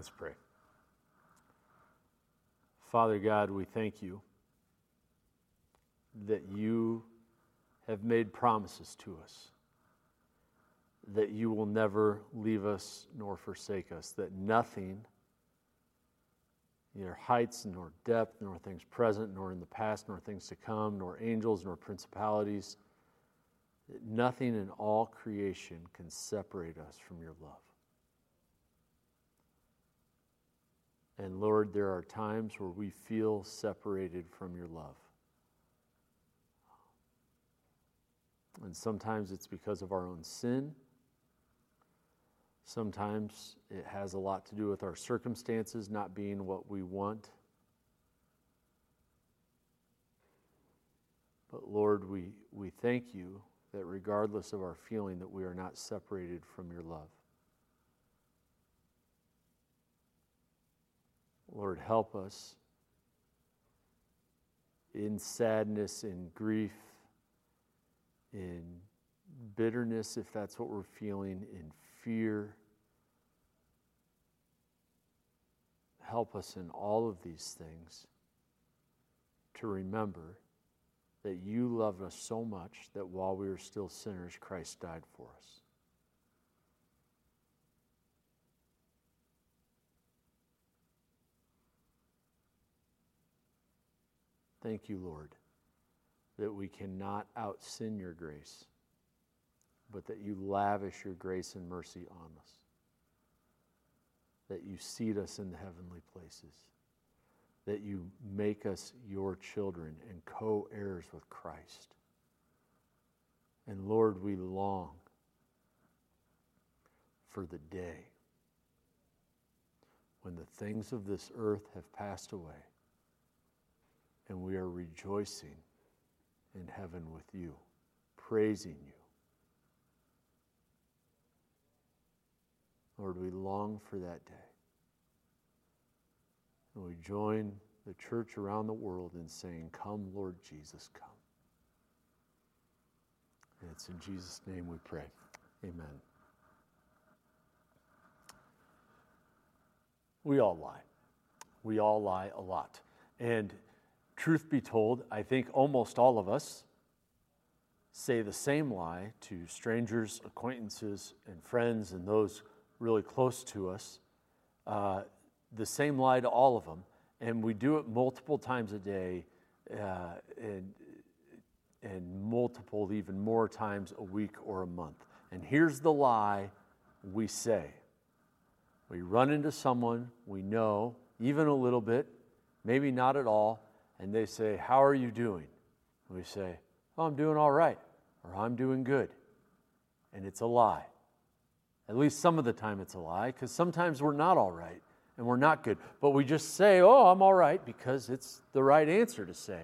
Let's pray. Father God, we thank you that you have made promises to us, that you will never leave us nor forsake us, that nothing, neither heights nor depth, nor things present, nor in the past, nor things to come, nor angels, nor principalities, that nothing in all creation can separate us from your love. And Lord, there are times where we feel separated from your love. And sometimes it's because of our own sin. Sometimes it has a lot to do with our circumstances not being what we want. But Lord, we, we thank you that regardless of our feeling that we are not separated from your love. Lord, help us in sadness, in grief, in bitterness, if that's what we're feeling, in fear. Help us in all of these things to remember that you loved us so much that while we were still sinners, Christ died for us. Thank you, Lord, that we cannot out sin your grace, but that you lavish your grace and mercy on us, that you seat us in the heavenly places, that you make us your children and co heirs with Christ. And Lord, we long for the day when the things of this earth have passed away and we are rejoicing in heaven with you, praising you. Lord, we long for that day. And we join the church around the world in saying, Come, Lord Jesus, come. And it's in Jesus' name we pray. Amen. We all lie. We all lie a lot. And truth be told, I think almost all of us say the same lie to strangers, acquaintances, and friends, and those really close to us. Uh, the same lie to all of them. And we do it multiple times a day uh, and, and multiple, even more times a week or a month. And here's the lie we say we run into someone we know, even a little bit, maybe not at all, and they say, How are you doing? And we say, Oh, I'm doing all right, or I'm doing good. And it's a lie. At least some of the time it's a lie, because sometimes we're not all right and we're not good. But we just say, Oh, I'm all right, because it's the right answer to say.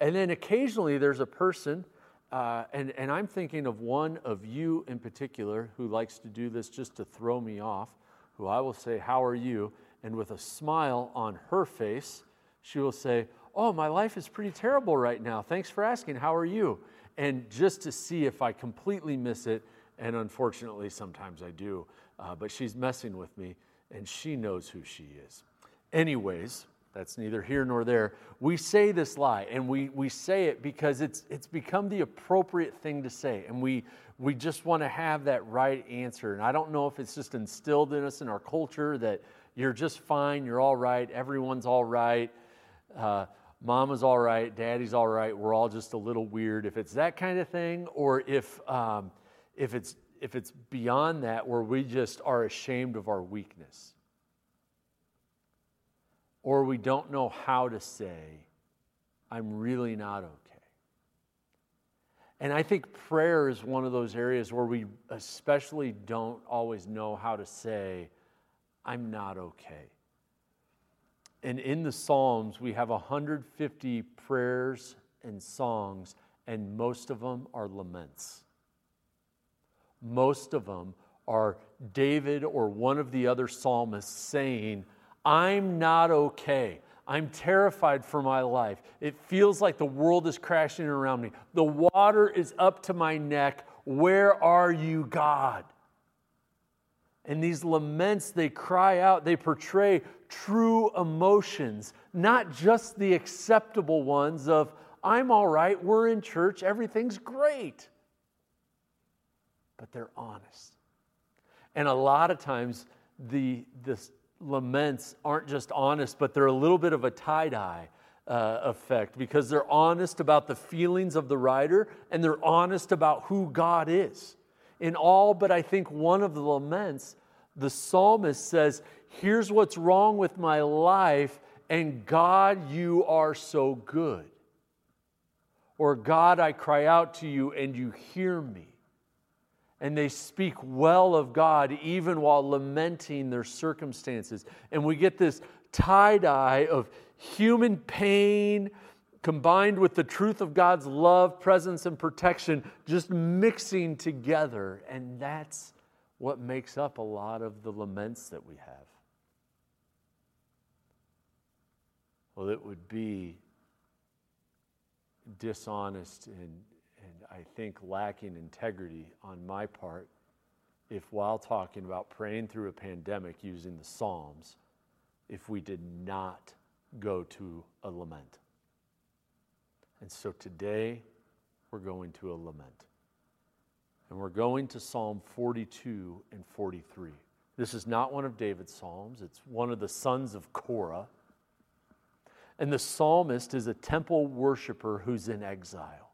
And then occasionally there's a person, uh, and, and I'm thinking of one of you in particular who likes to do this just to throw me off, who I will say, How are you? And with a smile on her face, she will say, Oh, my life is pretty terrible right now. Thanks for asking. How are you? And just to see if I completely miss it, and unfortunately, sometimes I do, uh, but she's messing with me, and she knows who she is. Anyways, that's neither here nor there. We say this lie, and we, we say it because it's, it's become the appropriate thing to say, and we, we just want to have that right answer. And I don't know if it's just instilled in us in our culture that you're just fine, you're all right, everyone's all right. Uh, mama's all right, daddy's all right, we're all just a little weird. If it's that kind of thing, or if, um, if, it's, if it's beyond that, where we just are ashamed of our weakness, or we don't know how to say, I'm really not okay. And I think prayer is one of those areas where we especially don't always know how to say, I'm not okay. And in the Psalms, we have 150 prayers and songs, and most of them are laments. Most of them are David or one of the other psalmists saying, I'm not okay. I'm terrified for my life. It feels like the world is crashing around me. The water is up to my neck. Where are you, God? And these laments, they cry out, they portray true emotions, not just the acceptable ones of, I'm all right, we're in church, everything's great. But they're honest. And a lot of times, the, the laments aren't just honest, but they're a little bit of a tie dye. Uh, effect because they're honest about the feelings of the writer and they're honest about who God is. In all but I think one of the laments, the psalmist says, Here's what's wrong with my life, and God, you are so good. Or, God, I cry out to you, and you hear me. And they speak well of God even while lamenting their circumstances. And we get this tie dye of human pain combined with the truth of God's love, presence, and protection just mixing together. And that's what makes up a lot of the laments that we have. Well, it would be dishonest and, and I think lacking integrity on my part if, while talking about praying through a pandemic using the Psalms, if we did not go to a lament. And so today, we're going to a lament. And we're going to Psalm 42 and 43. This is not one of David's Psalms, it's one of the sons of Korah. And the psalmist is a temple worshiper who's in exile.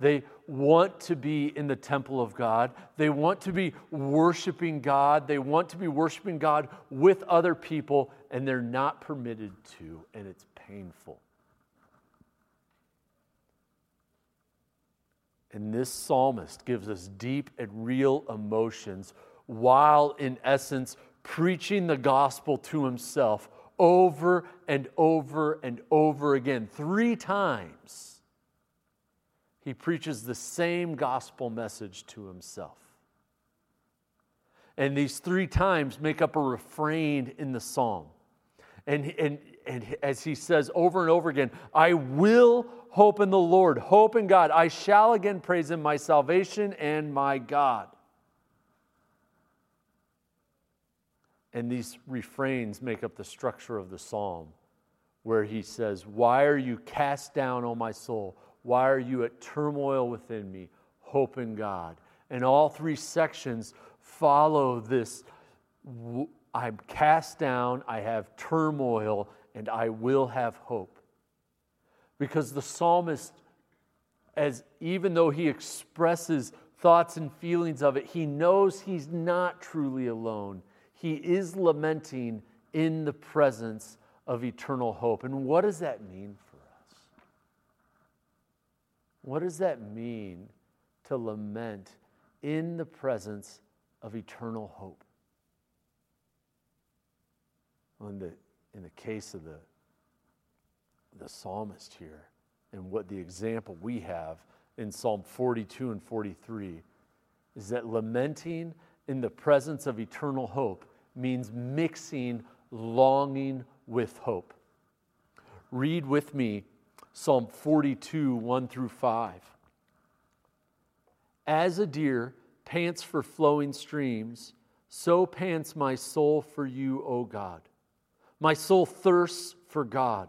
They want to be in the temple of God. They want to be worshiping God. They want to be worshiping God with other people, and they're not permitted to, and it's painful. And this psalmist gives us deep and real emotions while, in essence, preaching the gospel to himself over and over and over again. Three times, he preaches the same gospel message to himself. And these three times make up a refrain in the psalm. And, and, and as he says over and over again, I will hope in the Lord, hope in God. I shall again praise him, my salvation and my God. And these refrains make up the structure of the psalm, where he says, Why are you cast down, O my soul? Why are you at turmoil within me? Hope in God. And all three sections follow this I'm cast down, I have turmoil, and I will have hope. Because the psalmist, as even though he expresses thoughts and feelings of it, he knows he's not truly alone he is lamenting in the presence of eternal hope. And what does that mean for us? What does that mean to lament in the presence of eternal hope? In, the, in the case of the, the psalmist here, and what the example we have in Psalm 42 and 43 is that lamenting in the presence of eternal hope means mixing longing with hope. Read with me Psalm 42, 1 through 5. As a deer pants for flowing streams, so pants my soul for you, O God. My soul thirsts for God,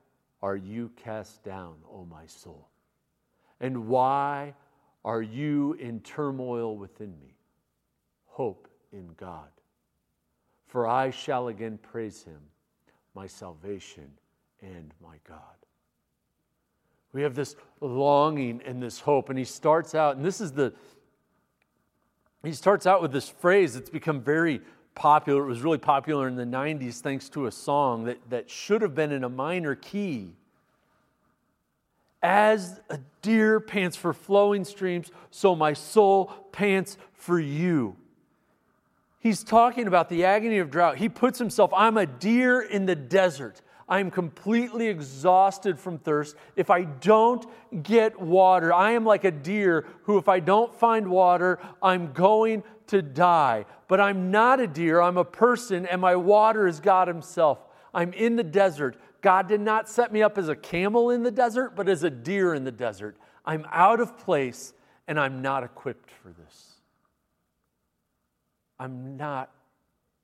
are you cast down, O my soul? And why are you in turmoil within me? hope in God. For I shall again praise him, my salvation and my God. We have this longing and this hope. And he starts out, and this is the, he starts out with this phrase that's become very popular. It was really popular in the 90s thanks to a song that, that should have been in a minor key. As a deer pants for flowing streams, so my soul pants for you. he's talking about the agony of drought. He puts himself, I'm a deer in the desert. I'm completely exhausted from thirst. If I don't get water, I am like a deer who, if I don't find water, I'm going to die. But I'm not a deer, I'm a person, and my water is God Himself. I'm in the desert. God did not set me up as a camel in the desert, but as a deer in the desert. I'm out of place, and I'm not equipped for this. I'm not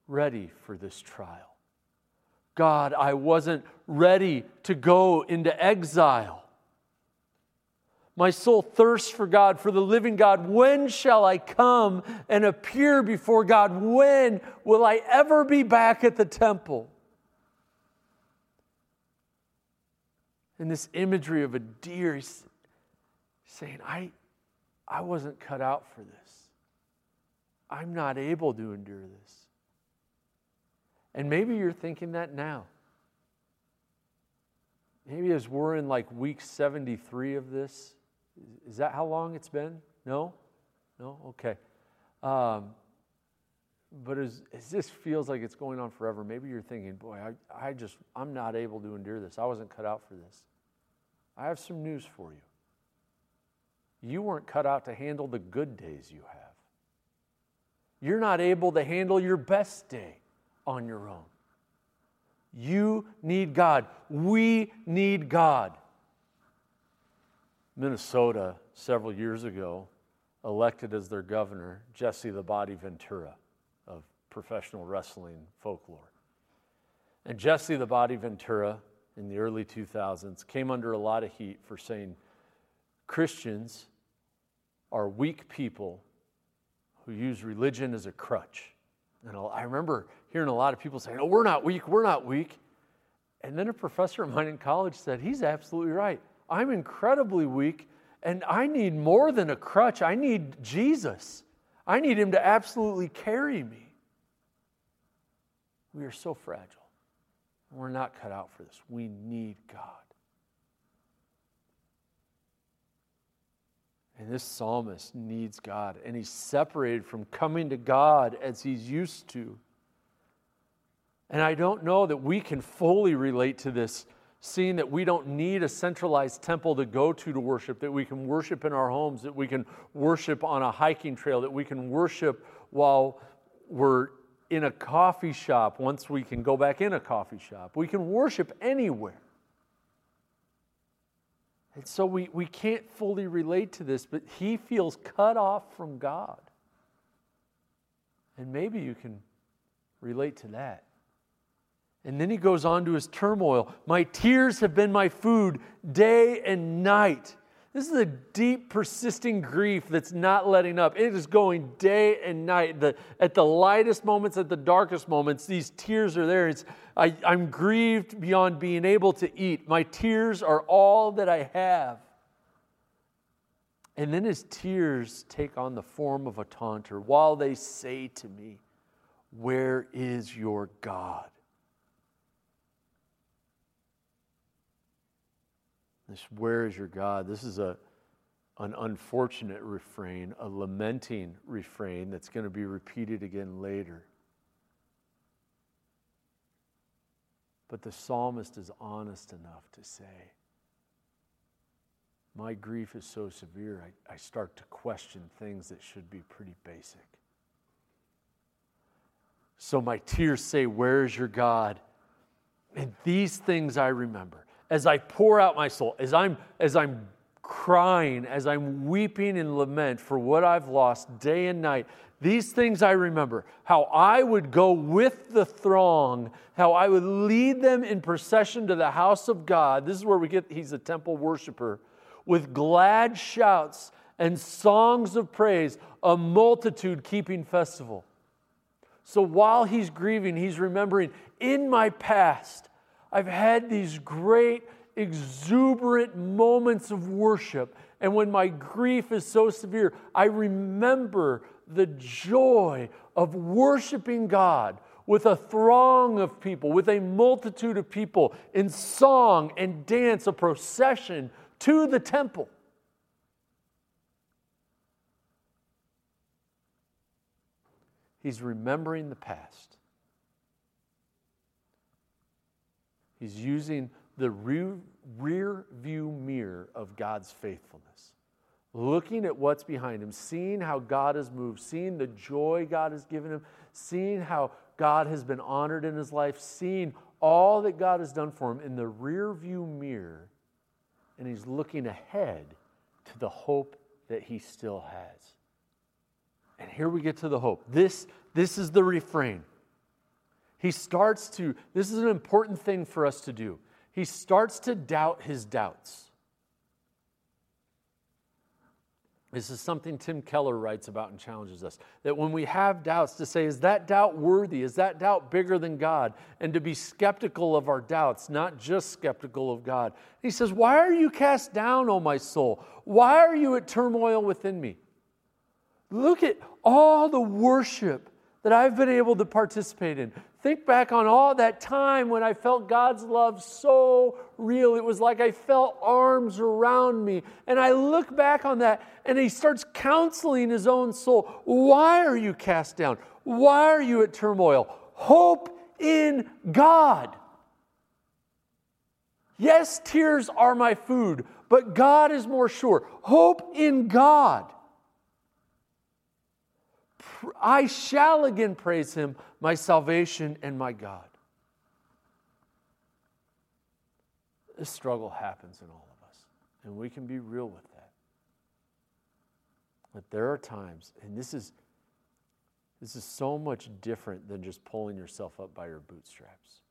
ready for this trial. God, I wasn't ready to go into exile. My soul thirsts for God, for the living God. When shall I come and appear before God? When will I ever be back at the temple? And this imagery of a deer, he's saying, I, I wasn't cut out for this. I'm not able to endure this. And maybe you're thinking that now. Maybe as we're in like week 73 of this, is that how long it's been? No? No? Okay. Um, but as, as this feels like it's going on forever, maybe you're thinking, boy, I, I just, I'm not able to endure this. I wasn't cut out for this. I have some news for you. You weren't cut out to handle the good days you have. You're not able to handle your best day on your own. You need God. We need God. Minnesota, several years ago, elected as their governor Jesse the Body Ventura of professional wrestling folklore. And Jesse the Body Ventura in the early 2000s came under a lot of heat for saying Christians are weak people who use religion as a crutch. And I remember hearing a lot of people saying, Oh, we're not weak, we're not weak. And then a professor of mine in college said, He's absolutely right. I'm incredibly weak, and I need more than a crutch. I need Jesus. I need Him to absolutely carry me. We are so fragile. We're not cut out for this. We need God. And this psalmist needs God, and he's separated from coming to God as he's used to. And I don't know that we can fully relate to this, seeing that we don't need a centralized temple to go to to worship, that we can worship in our homes, that we can worship on a hiking trail, that we can worship while we're in a coffee shop once we can go back in a coffee shop. We can worship anywhere. And so we, we can't fully relate to this, but he feels cut off from God. And maybe you can relate to that. And then he goes on to his turmoil. My tears have been my food day and night. This is a deep, persisting grief that's not letting up. It is going day and night. The, at the lightest moments, at the darkest moments, these tears are there. It's, I, I'm grieved beyond being able to eat. My tears are all that I have. And then his tears take on the form of a taunter while they say to me, Where is your God? This, where is your God? This is a, an unfortunate refrain, a lamenting refrain that's going to be repeated again later. But the psalmist is honest enough to say, My grief is so severe, I, I start to question things that should be pretty basic. So my tears say, Where is your God? And these things I remember as I pour out my soul, as I'm, as I'm crying, as I'm weeping and lament for what I've lost day and night, these things I remember how I would go with the throng, how I would lead them in procession to the house of God. This is where we get, he's a temple worshiper, with glad shouts and songs of praise, a multitude keeping festival. So while he's grieving, he's remembering in my past, I've had these great, exuberant moments of worship. And when my grief is so severe, I remember the joy of worshiping God with a throng of people, with a multitude of people in song and dance, a procession to the temple. He's remembering the past. He's using the rear, view mirror of God's faithfulness, looking at what's behind him, seeing how God has moved, seeing the joy God has given him, seeing how God has been honored in his life, seeing all that God has done for him in the rear view mirror, and he's looking ahead to the hope that he still has. And here we get to the hope. This, this is the refrain. He starts to, this is an important thing for us to do. He starts to doubt his doubts. This is something Tim Keller writes about and challenges us that when we have doubts, to say, is that doubt worthy? Is that doubt bigger than God? And to be skeptical of our doubts, not just skeptical of God. He says, Why are you cast down, O my soul? Why are you at turmoil within me? Look at all the worship that I've been able to participate in. Think back on all that time when I felt God's love so real. It was like I felt arms around me. And I look back on that and he starts counseling his own soul. Why are you cast down? Why are you at turmoil? Hope in God. Yes, tears are my food, but God is more sure. Hope in God. I shall again praise him, my salvation and my God. This struggle happens in all of us, and we can be real with that. But there are times, and this is this is so much different than just pulling yourself up by your bootstraps.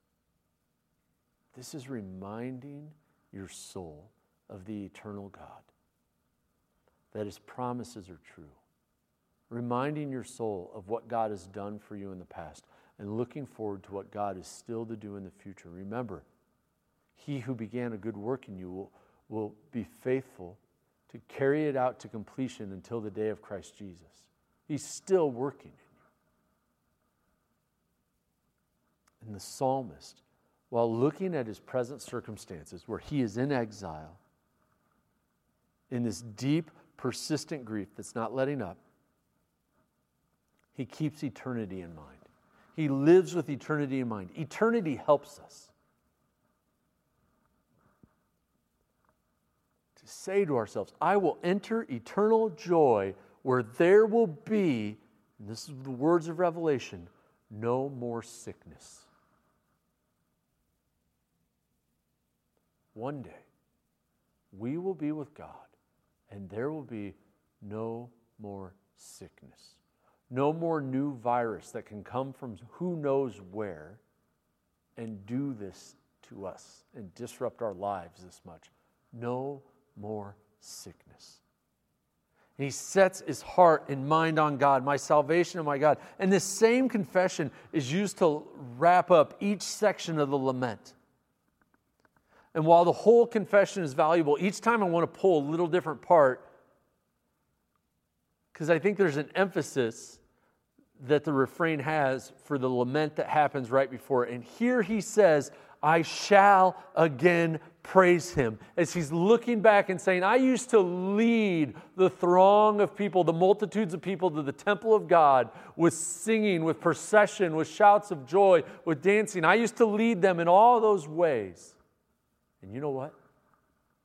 This is reminding your soul of the eternal God, that his promises are true reminding your soul of what God has done for you in the past and looking forward to what God is still to do in the future. Remember, he who began a good work in you will, will be faithful to carry it out to completion until the day of Christ Jesus. He's still working in you. And the psalmist, while looking at his present circumstances, where he is in exile, in this deep, persistent grief that's not letting up, he keeps eternity in mind. He lives with eternity in mind. Eternity helps us to say to ourselves, I will enter eternal joy where there will be, and this is the words of Revelation, no more sickness. One day, we will be with God, and there will be no more sickness. No more new virus that can come from who knows where and do this to us and disrupt our lives this much. No more sickness. he sets his heart and mind on God, my salvation and my God. And this same confession is used to wrap up each section of the lament. And while the whole confession is valuable, each time I want to pull a little different part because I think there's an emphasis that the refrain has for the lament that happens right before. And here he says, I shall again praise him. As he's looking back and saying, I used to lead the throng of people, the multitudes of people to the temple of God with singing, with procession, with shouts of joy, with dancing. I used to lead them in all those ways. And you know what?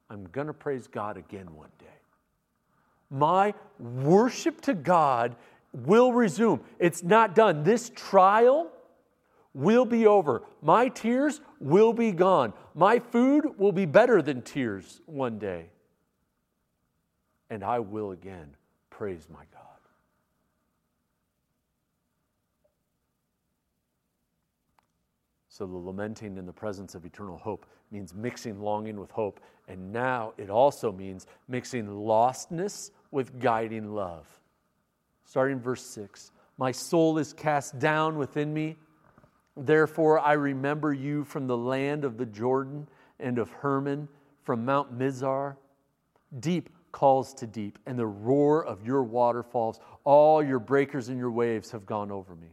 I'm going to praise God again one day. My worship to God will resume. It's not done. This trial will be over. My tears will be gone. My food will be better than tears one day. And I will again praise my God. So the lamenting in the presence of eternal hope means mixing longing with hope. And now it also means mixing lostness with guiding love. Starting verse 6 My soul is cast down within me. Therefore, I remember you from the land of the Jordan and of Hermon, from Mount Mizar. Deep calls to deep, and the roar of your waterfalls. All your breakers and your waves have gone over me.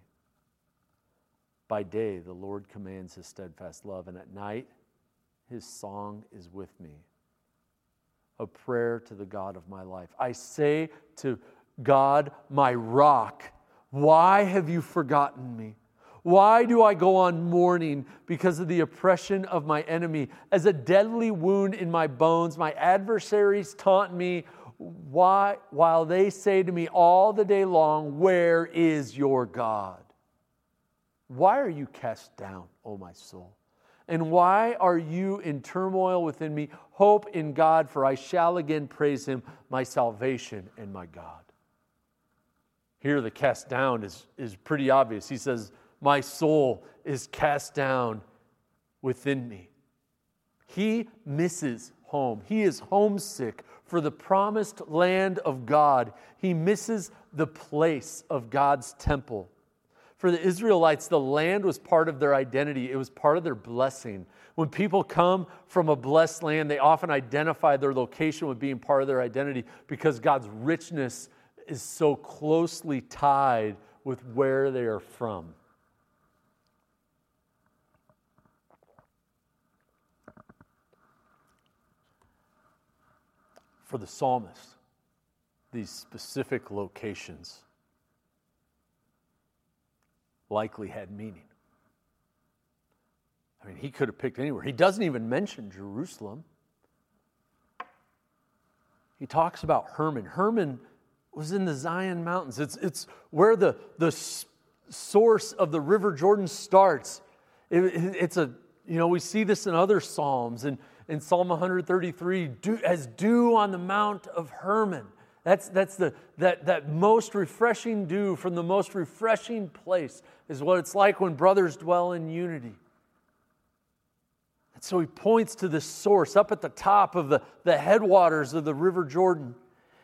By day, the Lord commands his steadfast love, and at night, his song is with me. A prayer to the God of my life. I say to God, my rock, Why have you forgotten me? Why do I go on mourning because of the oppression of my enemy? As a deadly wound in my bones, my adversaries taunt me. Why, while they say to me all the day long, Where is your God? Why are you cast down, O my soul? And why are you in turmoil within me? Hope in God, for I shall again praise him, my salvation and my God. Here, the cast down is, is pretty obvious. He says, my soul is cast down within me. He misses home. He is homesick for the promised land of God. He misses the place of God's temple. For the Israelites, the land was part of their identity, it was part of their blessing. When people come from a blessed land, they often identify their location with being part of their identity because God's richness is so closely tied with where they are from. for the psalmist, these specific locations likely had meaning. I mean, he could have picked anywhere. He doesn't even mention Jerusalem. He talks about Hermon. Hermon was in the Zion Mountains. It's, it's where the, the source of the River Jordan starts. It, it, it's a, you know, we see this in other Psalms. And in Psalm 133 dew, as dew on the Mount of Hermon. That's, that's the, that, that most refreshing dew from the most refreshing place is what it's like when brothers dwell in unity. And so he points to this source up at the top of the, the headwaters of the River Jordan.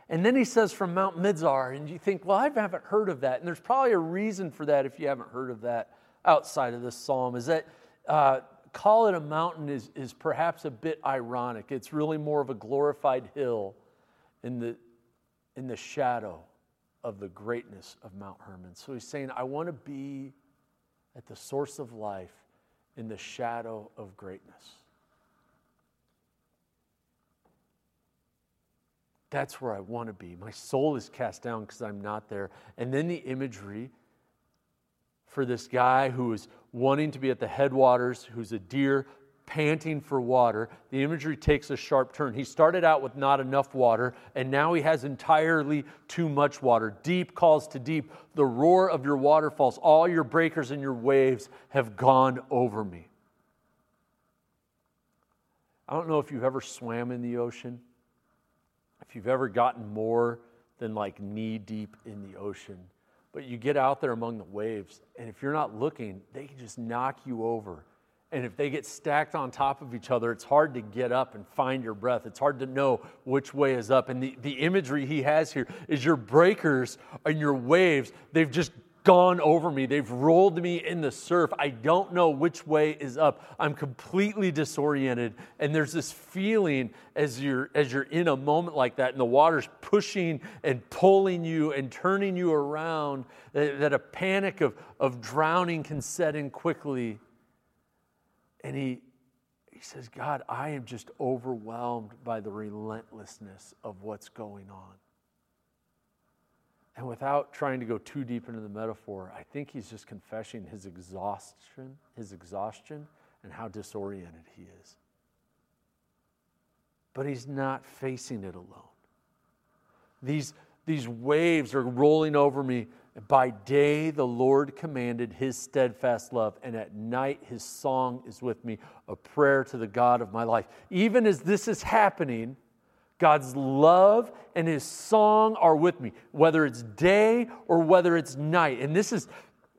And then he says from Mount Mizar, and you think, well, I haven't heard of that. And there's probably a reason for that if you haven't heard of that outside of this psalm, is that uh, call it a mountain is, is perhaps a bit ironic. It's really more of a glorified hill in the, in the shadow of the greatness of Mount Hermon. So he's saying, I want to be at the source of life in the shadow of greatness. That's where I want to be. My soul is cast down because I'm not there. And then the imagery for this guy who is wanting to be at the headwaters, who's a deer panting for water. The imagery takes a sharp turn. He started out with not enough water, and now he has entirely too much water. Deep calls to deep. The roar of your waterfalls, all your breakers and your waves have gone over me. I don't know if you've ever swam in the ocean, if you've ever gotten more than like knee deep in the ocean. But you get out there among the waves, and if you're not looking, they can just knock you over. And if they get stacked on top of each other, it's hard to get up and find your breath. It's hard to know which way is up. And the, the imagery he has here is your breakers and your waves, they've just gone over me. They've rolled me in the surf. I don't know which way is up. I'm completely disoriented. And there's this feeling as you're as you're in a moment like that and the water's pushing and pulling you and turning you around that, that a panic of, of drowning can set in quickly. And he he says, God, I am just overwhelmed by the relentlessness of what's going on. And without trying to go too deep into the metaphor, I think he's just confessing his exhaustion, his exhaustion, and how disoriented he is. But he's not facing it alone. These, these waves are rolling over me. By day, the Lord commanded his steadfast love, and at night, his song is with me, a prayer to the God of my life. Even as this is happening, God's love and his song are with me, whether it's day or whether it's night. And this is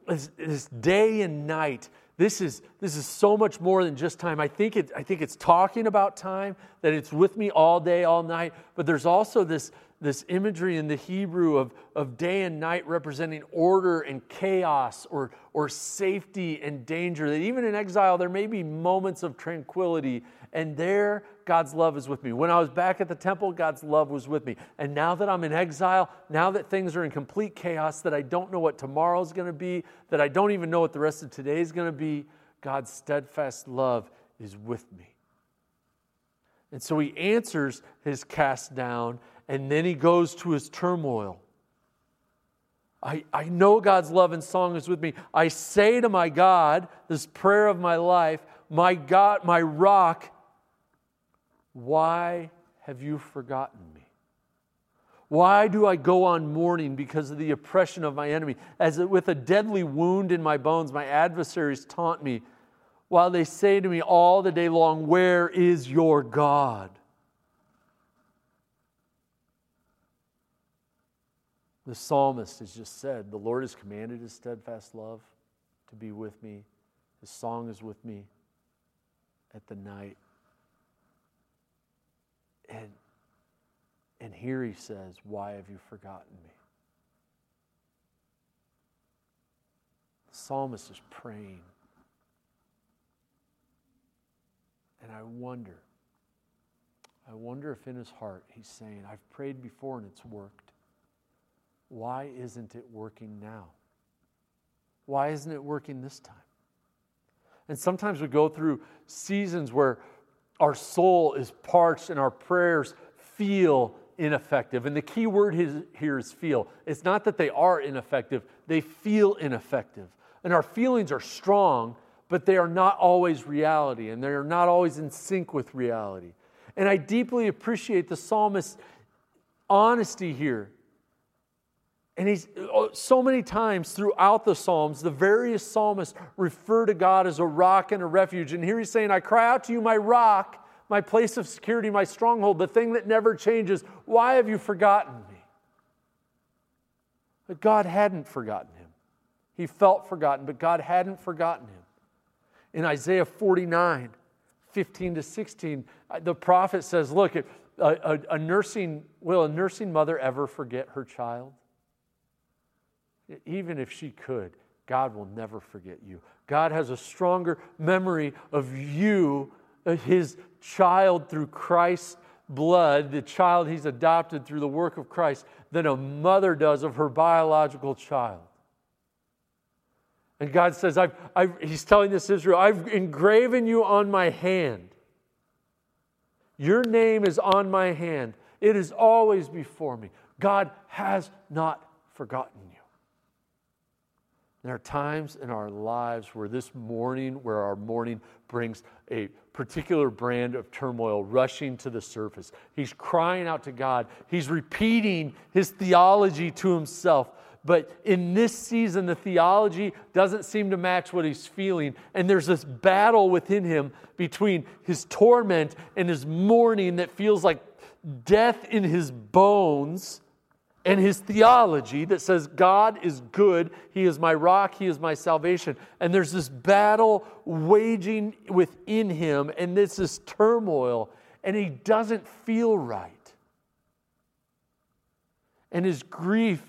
this day and night. This is this is so much more than just time. I think it I think it's talking about time, that it's with me all day, all night, but there's also this this imagery in the Hebrew of, of day and night representing order and chaos or, or safety and danger. That even in exile, there may be moments of tranquility, and there God's love is with me. When I was back at the temple, God's love was with me. And now that I'm in exile, now that things are in complete chaos, that I don't know what tomorrow is going to be, that I don't even know what the rest of today is going to be, God's steadfast love is with me. And so he answers his cast down and then he goes to his turmoil. I, I know God's love and song is with me. I say to my God, this prayer of my life, my God, my rock, why have you forgotten me? Why do I go on mourning because of the oppression of my enemy? As with a deadly wound in my bones, my adversaries taunt me, while they say to me all the day long, Where is your God? The psalmist has just said, The Lord has commanded his steadfast love to be with me. His song is with me at the night. And, and here he says, Why have you forgotten me? The psalmist is praying. And I wonder, I wonder if in his heart he's saying, I've prayed before and it's worked. Why isn't it working now? Why isn't it working this time? And sometimes we go through seasons where our soul is parched and our prayers feel ineffective. And the key word here is feel. It's not that they are ineffective, they feel ineffective. And our feelings are strong, but they are not always reality, and they are not always in sync with reality. And I deeply appreciate the psalmist's honesty here and he's oh, so many times throughout the Psalms, the various psalmists refer to God as a rock and a refuge. And here he's saying, I cry out to you, my rock, my place of security, my stronghold, the thing that never changes. Why have you forgotten me? But God hadn't forgotten him. He felt forgotten, but God hadn't forgotten him. In Isaiah 49, 15 to 16, uh, the prophet says, Look, a, a, a nursing, will a nursing mother ever forget her child? Even if she could, God will never forget you. God has a stronger memory of you, uh, his child through Christ's blood, the child he's adopted through the work of Christ, than a mother does of her biological child. And God says, I've, I've, He's telling this Israel, I've engraven you on my hand. Your name is on my hand. It is always before me. God has not forgotten you. There are times in our lives where this morning, where our mourning brings a particular brand of turmoil rushing to the surface. He's crying out to God. He's repeating his theology to himself. But in this season, the theology doesn't seem to match what he's feeling. And there's this battle within him between his torment and his mourning that feels like death in his bones and his theology that says God is good, He is my rock, He is my salvation. And there's this battle waging within him, and this is turmoil, and he doesn't feel right. And his grief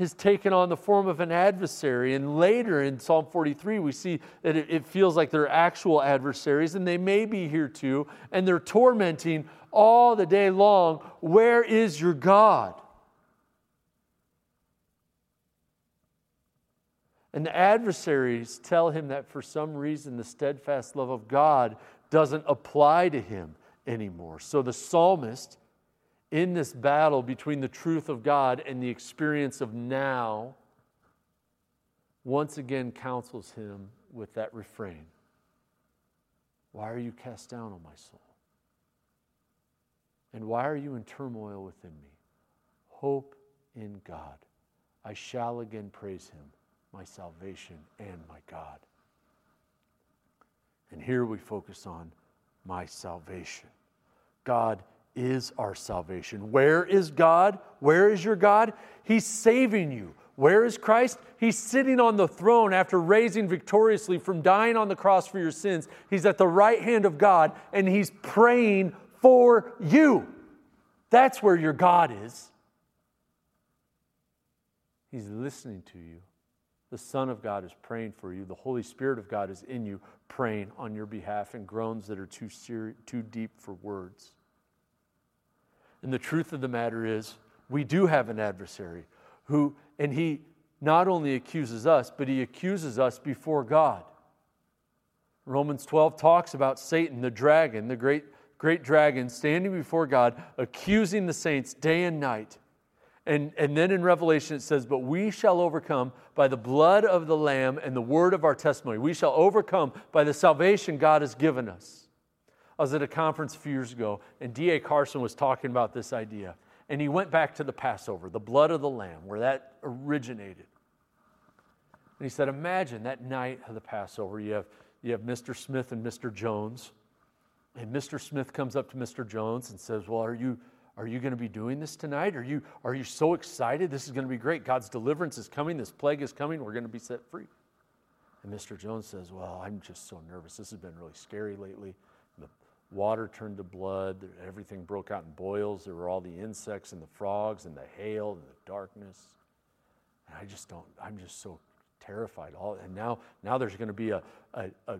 has taken on the form of an adversary. And later in Psalm 43, we see that it, feels like they're actual adversaries, and they may be here too, and they're tormenting all the day long. Where is your God? And the adversaries tell him that for some reason the steadfast love of God doesn't apply to him anymore. So the psalmist, in this battle between the truth of God and the experience of now, once again counsels him with that refrain Why are you cast down, O my soul? And why are you in turmoil within me? Hope in God. I shall again praise him my salvation and my God. And here we focus on my salvation. God is our salvation. Where is God? Where is your God? He's saving you. Where is Christ? He's sitting on the throne after raising victoriously from dying on the cross for your sins. He's at the right hand of God and he's praying for you. That's where your God is. He's listening to you. The Son of God is praying for you. The Holy Spirit of God is in you, praying on your behalf in groans that are too, ser- too deep for words. And the truth of the matter is, we do have an adversary who, and he not only accuses us, but he accuses us before God. Romans 12 talks about Satan, the dragon, the great, great dragon, standing before God, accusing the saints day and night. And, and then in Revelation it says, But we shall overcome by the blood of the Lamb and the word of our testimony. We shall overcome by the salvation God has given us. I was at a conference a few years ago, and D.A. Carson was talking about this idea. And he went back to the Passover, the blood of the Lamb, where that originated. And he said, Imagine that night of the Passover, you have, you have Mr. Smith and Mr. Jones. And Mr. Smith comes up to Mr. Jones and says, Well, are you, are you going to be doing this tonight? Are you, are you so excited? This is going to be great. God's deliverance is coming. This plague is coming. We're going to be set free. And Mr. Jones says, Well, I'm just so nervous. This has been really scary lately. The water turned to blood. Everything broke out in boils. There were all the insects and the frogs and the hail and the darkness. And I just don't, I'm just so terrified. All, and now, now there's going to be a, a, a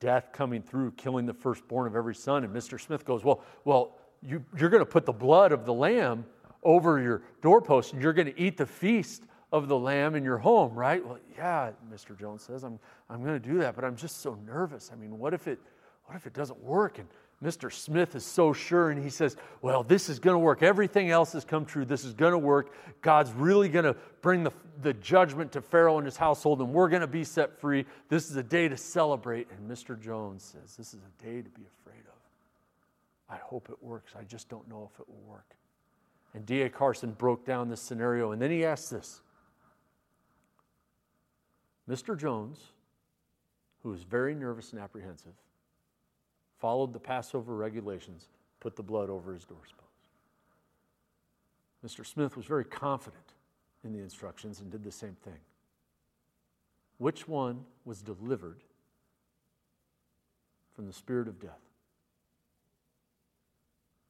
death coming through, killing the firstborn of every son. And Mr. Smith goes, Well, well, you, you're going to put the blood of the lamb over your doorpost and you're going to eat the feast of the lamb in your home, right? Well, yeah, Mr. Jones says, I'm, I'm going to do that, but I'm just so nervous. I mean, what if it, what if it doesn't work? And Mr. Smith is so sure, and he says, Well, this is going to work. Everything else has come true. This is going to work. God's really going to bring the, the judgment to Pharaoh and his household, and we're going to be set free. This is a day to celebrate. And Mr. Jones says, This is a day to be afraid of. I hope it works. I just don't know if it will work. And D.A. Carson broke down this scenario, and then he asked this Mr. Jones, who was very nervous and apprehensive, followed the Passover regulations, put the blood over his doorpost. Mr. Smith was very confident in the instructions and did the same thing. Which one was delivered from the spirit of death?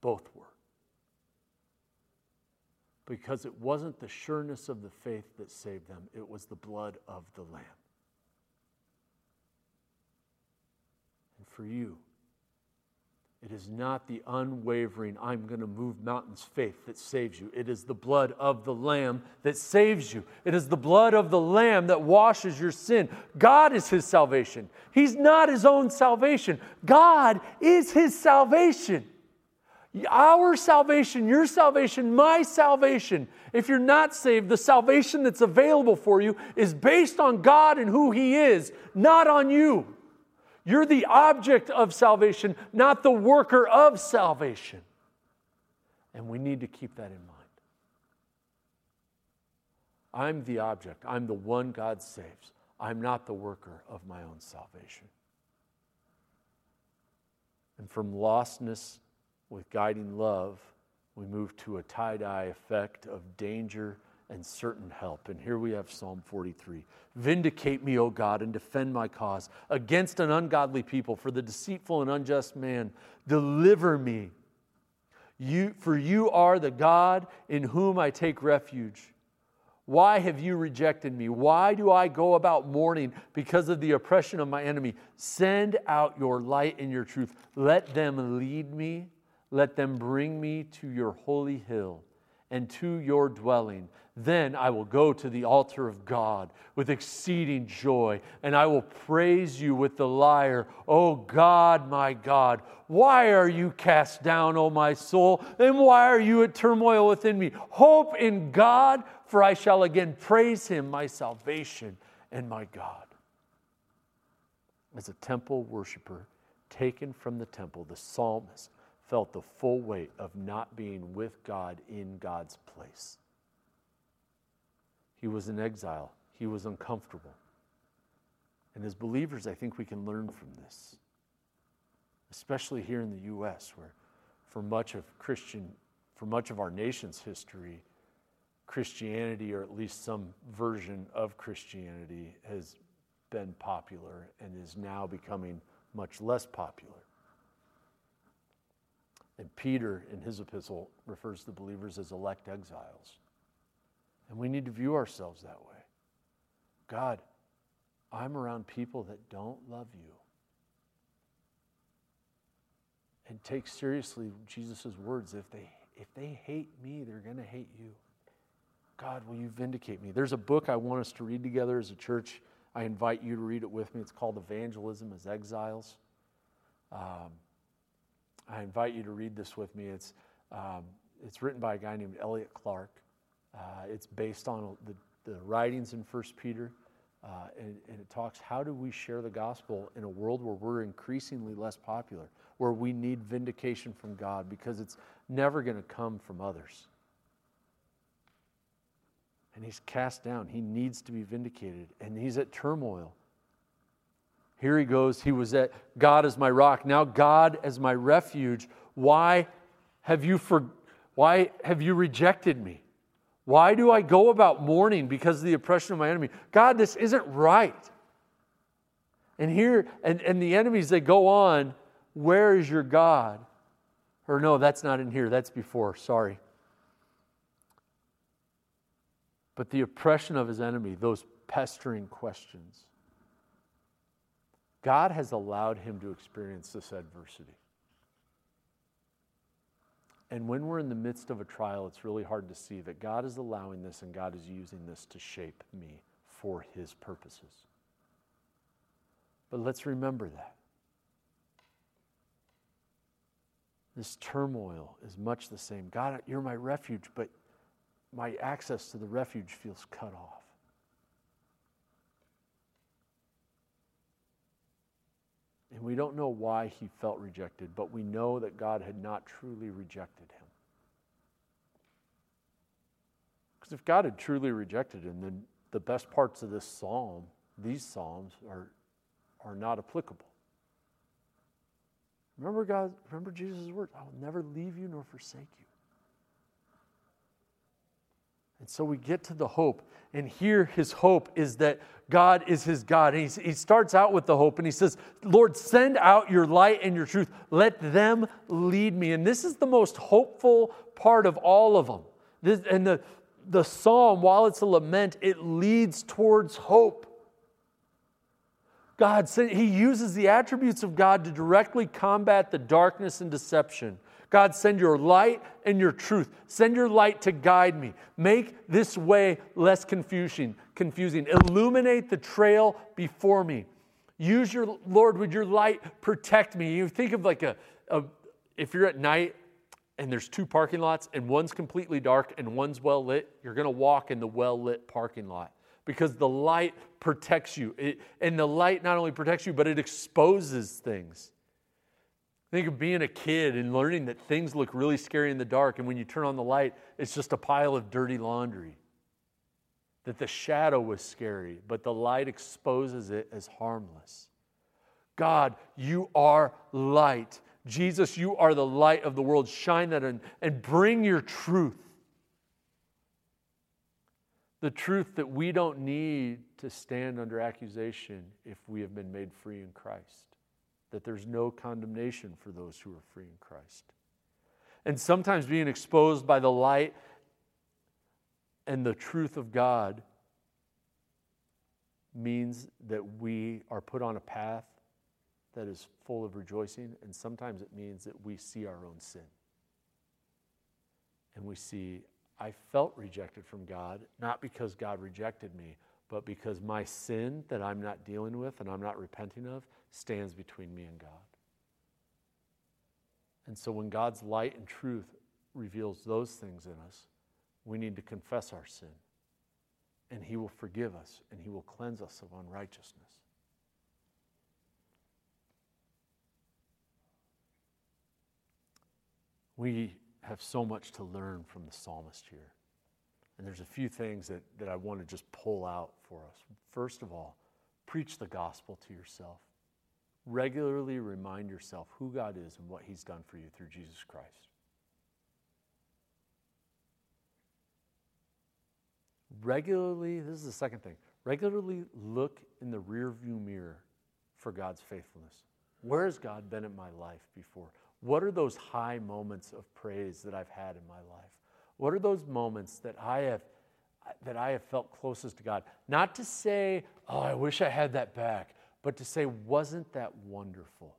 Both were. Because it wasn't the sureness of the faith that saved them, it was the blood of the Lamb. And for you, it is not the unwavering, I'm going to move mountains faith that saves you. It is the blood of the Lamb that saves you. It is the blood of the Lamb that washes your sin. God is his salvation. He's not his own salvation. God is his salvation. Our salvation, your salvation, my salvation. If you're not saved, the salvation that's available for you is based on God and who He is, not on you. You're the object of salvation, not the worker of salvation. And we need to keep that in mind. I'm the object, I'm the one God saves. I'm not the worker of my own salvation. And from lostness with guiding love, we move to a tie dye effect of danger and certain help. And here we have Psalm 43 Vindicate me, O God, and defend my cause against an ungodly people, for the deceitful and unjust man. Deliver me. You, for you are the God in whom I take refuge. Why have you rejected me? Why do I go about mourning because of the oppression of my enemy? Send out your light and your truth. Let them lead me. Let them bring me to your holy hill and to your dwelling. Then I will go to the altar of God with exceeding joy, and I will praise you with the lyre. O God, my God, why are you cast down, O my soul? And why are you at turmoil within me? Hope in God, for I shall again praise him, my salvation and my God. As a temple worshiper taken from the temple, the psalmist felt the full weight of not being with God in God's place. He was in exile, he was uncomfortable. And as believers, I think we can learn from this, especially here in the U.S., where for much of Christian, for much of our nation's history, Christianity, or at least some version of Christianity, has been popular and is now becoming much less popular. And Peter, in his epistle, refers to believers as elect exiles. And we need to view ourselves that way. God, I'm around people that don't love you. And take seriously Jesus' words. If they, if they hate me, they're going to hate you. God, will you vindicate me? There's a book I want us to read together as a church. I invite you to read it with me. It's called Evangelism as Exiles. Um, I invite you to read this with me. It's, um, it's written by a guy named Elliot Clark. Uh, it's based on the, the writings in First Peter. Uh, and, and, it talks how do we share the gospel in a world where we're increasingly less popular, where we need vindication from God because it's never going to come from others. And he's cast down. He needs to be vindicated, and he's at turmoil. Here he goes. He was at God as my rock. Now God as my refuge. Why have you for, why have you rejected me? Why do I go about mourning because of the oppression of my enemy? God, this isn't right. And here, and, and the enemies, they go on, where is your God? Or no, that's not in here, that's before, sorry. But the oppression of his enemy, those pestering questions. God has allowed him to experience this adversity. And when we're in the midst of a trial, it's really hard to see that God is allowing this and God is using this to shape me for his purposes. But let's remember that. This turmoil is much the same. God, you're my refuge, but my access to the refuge feels cut off. And we don't know why he felt rejected, but we know that God had not truly rejected him. Because if God had truly rejected him, then the best parts of this psalm, these psalms, are, are not applicable. Remember God, remember Jesus' words, I will never leave you nor forsake you. And so we get to the hope. And here his hope is that God is his God. And he, starts out with the hope and he says, Lord, send out your light and your truth. Let them lead me. And this is the most hopeful part of all of them. This, and the, the psalm, while it's a lament, it leads towards hope. God, he uses the attributes of God to directly combat the darkness and deception. God, send your light and your truth. Send your light to guide me. Make this way less confusing. Confusing. Illuminate the trail before me. Use your Lord, would your light protect me? You think of like a, a if you're at night and there's two parking lots and one's completely dark and one's well lit, you're going to walk in the well lit parking lot because the light protects you. It, and the light not only protects you, but it exposes things. Think of being a kid and learning that things look really scary in the dark, and when you turn on the light, it's just a pile of dirty laundry. That the shadow was scary, but the light exposes it as harmless. God, you are light. Jesus, you are the light of the world. Shine that and, and bring your truth. The truth that we don't need to stand under accusation if we have been made free in Christ that there's no condemnation for those who are free in Christ. And sometimes being exposed by the light and the truth of God means that we are put on a path that is full of rejoicing, and sometimes it means that we see our own sin. And we see, I felt rejected from God, not because God rejected me, but because my sin that I'm not dealing with and I'm not repenting of stands between me and God. And so when God's light and truth reveals those things in us, we need to confess our sin. And He will forgive us and He will cleanse us of unrighteousness. We have so much to learn from the psalmist here. And there's a few things that, that I want to just pull out for us. First of all, preach the gospel to yourself regularly remind yourself who God is and what He's done for you through Jesus Christ. Regularly, this is the second thing, regularly look in the rearview mirror for God's faithfulness. Where has God been in my life before? What are those high moments of praise that I've had in my life? What are those moments that I have that I have felt closest to God? Not to say, "Oh, I wish I had that back." But to say, wasn't that wonderful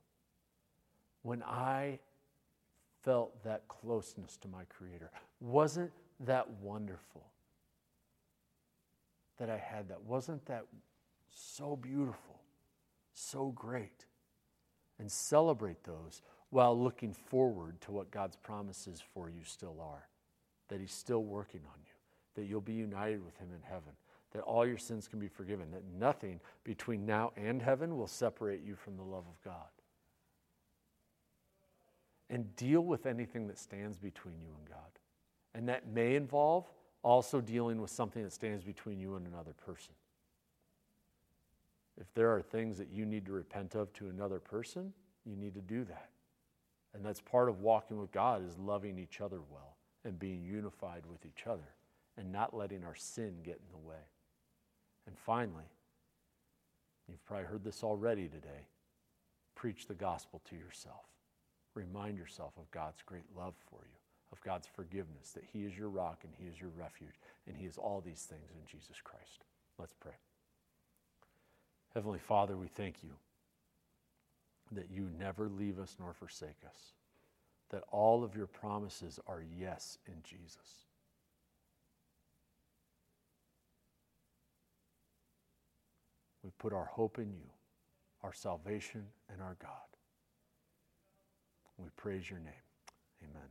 when I felt that closeness to my Creator? Wasn't that wonderful that I had that? Wasn't that so beautiful, so great? And celebrate those while looking forward to what God's promises for you still are, that He's still working on you, that you'll be united with him in heaven, that all your sins can be forgiven, that nothing between now and heaven will separate you from the love of God. And deal with anything that stands between you and God. And that may involve also dealing with something that stands between you and another person. If there are things that you need to repent of to another person, you need to do that. And that's part of walking with God is loving each other well and being unified with each other and not letting our sin get in the way. And finally, you've probably heard this already today preach the gospel to yourself. Remind yourself of God's great love for you, of God's forgiveness, that He is your rock and He is your refuge, and He is all these things in Jesus Christ. Let's pray. Heavenly Father, we thank you that you never leave us nor forsake us, that all of your promises are yes in Jesus. We put our hope in you, our salvation, and our God. We praise your name. Amen.